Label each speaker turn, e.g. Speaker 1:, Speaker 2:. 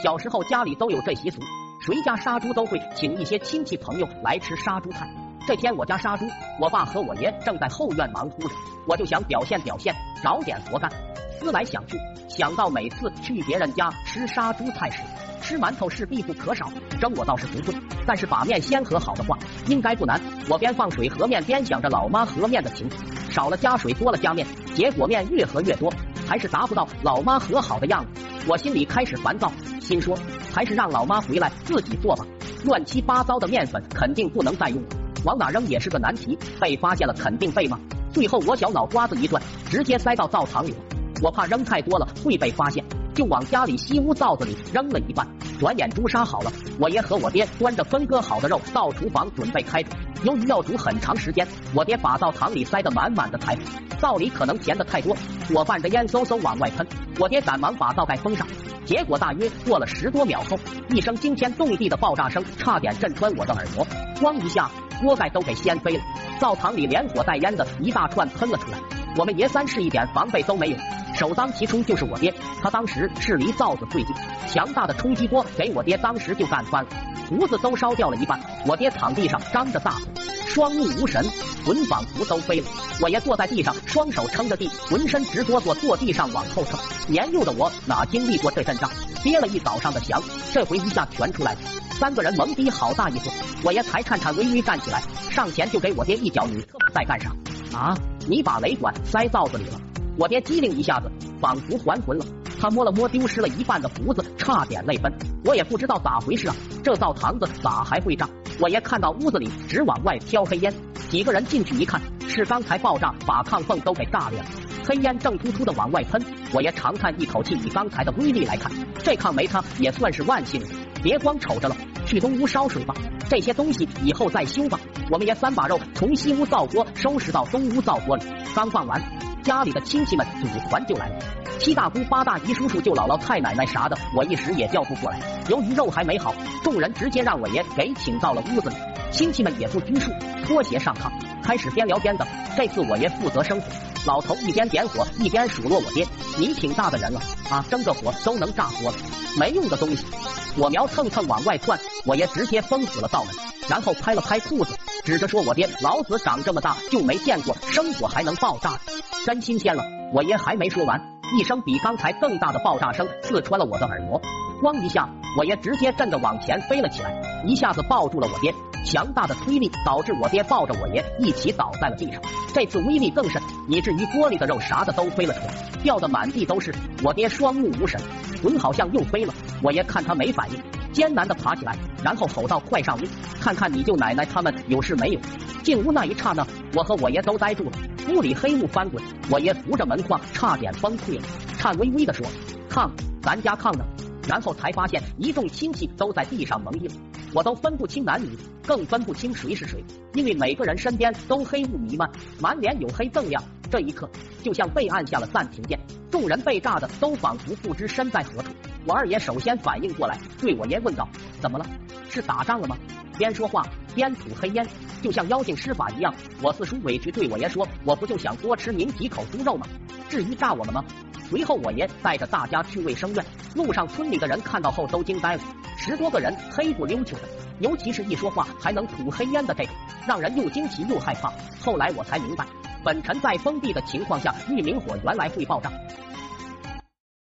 Speaker 1: 小时候家里都有这习俗，谁家杀猪都会请一些亲戚朋友来吃杀猪菜。这天我家杀猪，我爸和我爷正在后院忙乎着，我就想表现表现，找点活干。思来想去，想到每次去别人家吃杀猪菜时，吃馒头是必不可少，蒸我倒是不会，但是把面先和好的话应该不难。我边放水和面边想着老妈和面的情，少了加水，多了加面，结果面越和越多，还是达不到老妈和好的样子。我心里开始烦躁，心说还是让老妈回来自己做吧。乱七八糟的面粉肯定不能再用。往哪扔也是个难题，被发现了肯定被骂。最后我小脑瓜子一转，直接塞到灶堂里。我怕扔太多了会被发现，就往家里西屋灶子里扔了一半。转眼猪杀好了，我爷和我爹端着分割好的肉到厨房准备开煮。由于要煮很长时间，我爹把灶堂里塞得满满的柴火，灶里可能填的太多，伙伴着烟嗖嗖往外喷。我爹赶忙把灶盖封上，结果大约过了十多秒后，一声惊天动地的爆炸声差点震穿我的耳膜，咣一下。锅盖都给掀飞了，灶堂里连火带烟的一大串喷了出来。我们爷三是一点防备都没有，首当其冲就是我爹，他当时是离灶子最近，强大的冲击波给我爹当时就干翻了，胡子都烧掉了一半。我爹躺地上张着大嘴，双目无神，魂仿佛都飞了。我爷坐在地上，双手撑着地，浑身直哆嗦，坐地上往后蹭。年幼的我哪经历过这阵仗，憋了一早上的翔，这回一下全出来了。三个人懵逼好大一会，我爷才颤颤巍巍站起来，上前就给我爹一脚。你特在干啥？啊！你把雷管塞灶子里了！我爹机灵一下子，仿佛还魂了。他摸了摸丢失了一半的胡子，差点泪奔。我也不知道咋回事啊，这灶堂子咋还会炸？我爷看到屋子里直往外飘黑烟，几个人进去一看，是刚才爆炸把炕缝都给炸裂了，黑烟正突突的往外喷。我爷长叹一口气，以刚才的威力来看，这炕没塌也算是万幸了。别光瞅着了。去东屋烧水吧，这些东西以后再修吧。我们爷三把肉从西屋灶锅收拾到东屋灶锅里，刚放完，家里的亲戚们组团就来了，七大姑八大姨叔叔舅姥姥太奶奶啥的，我一时也叫不过来。由于肉还没好，众人直接让我爷给请到了屋子里，亲戚们也不拘束，脱鞋上炕，开始边聊边等。这次我爷负责生火，老头一边点火一边数落我爹：“你挺大的人了啊，生个火都能炸锅，没用的东西。”火苗蹭蹭往外窜，我爷直接封死了灶门，然后拍了拍裤子，指着说：“我爹，老子长这么大就没见过生火还能爆炸，真新鲜了。”我爷还没说完，一声比刚才更大的爆炸声刺穿了我的耳膜，咣一下，我爷直接震得往前飞了起来，一下子抱住了我爹，强大的推力导致我爹抱着我爷一起倒在了地上。这次威力更甚，以至于锅里的肉啥的都飞了出来，掉的满地都是。我爹双目无神。魂好像又飞了，我爷看他没反应，艰难的爬起来，然后吼道：“快上屋，看看你舅奶奶他们有事没有？”进屋那一刹那，我和我爷都呆住了，屋里黑幕翻滚，我爷扶着门框差点崩溃了，颤巍巍的说：“炕，咱家炕呢？”然后才发现一众亲戚都在地上蒙衣，我都分不清男女，更分不清谁是谁，因为每个人身边都黑雾弥漫，满脸黝黑锃亮。这一刻，就像被按下了暂停键，众人被炸的都仿佛不知身在何处。我二爷首先反应过来，对我爷问道：“怎么了？是打仗了吗？”边说话边吐黑烟，就像妖精施法一样。我四叔委屈对我爷说：“我不就想多吃您几口猪肉吗？至于炸我们吗？”随后我爷带着大家去卫生院，路上村里的人看到后都惊呆了，十多个人黑不溜秋的，尤其是一说话还能吐黑烟的这个，让人又惊奇又害怕。后来我才明白。本尘在封闭的情况下，玉明火原来会爆炸。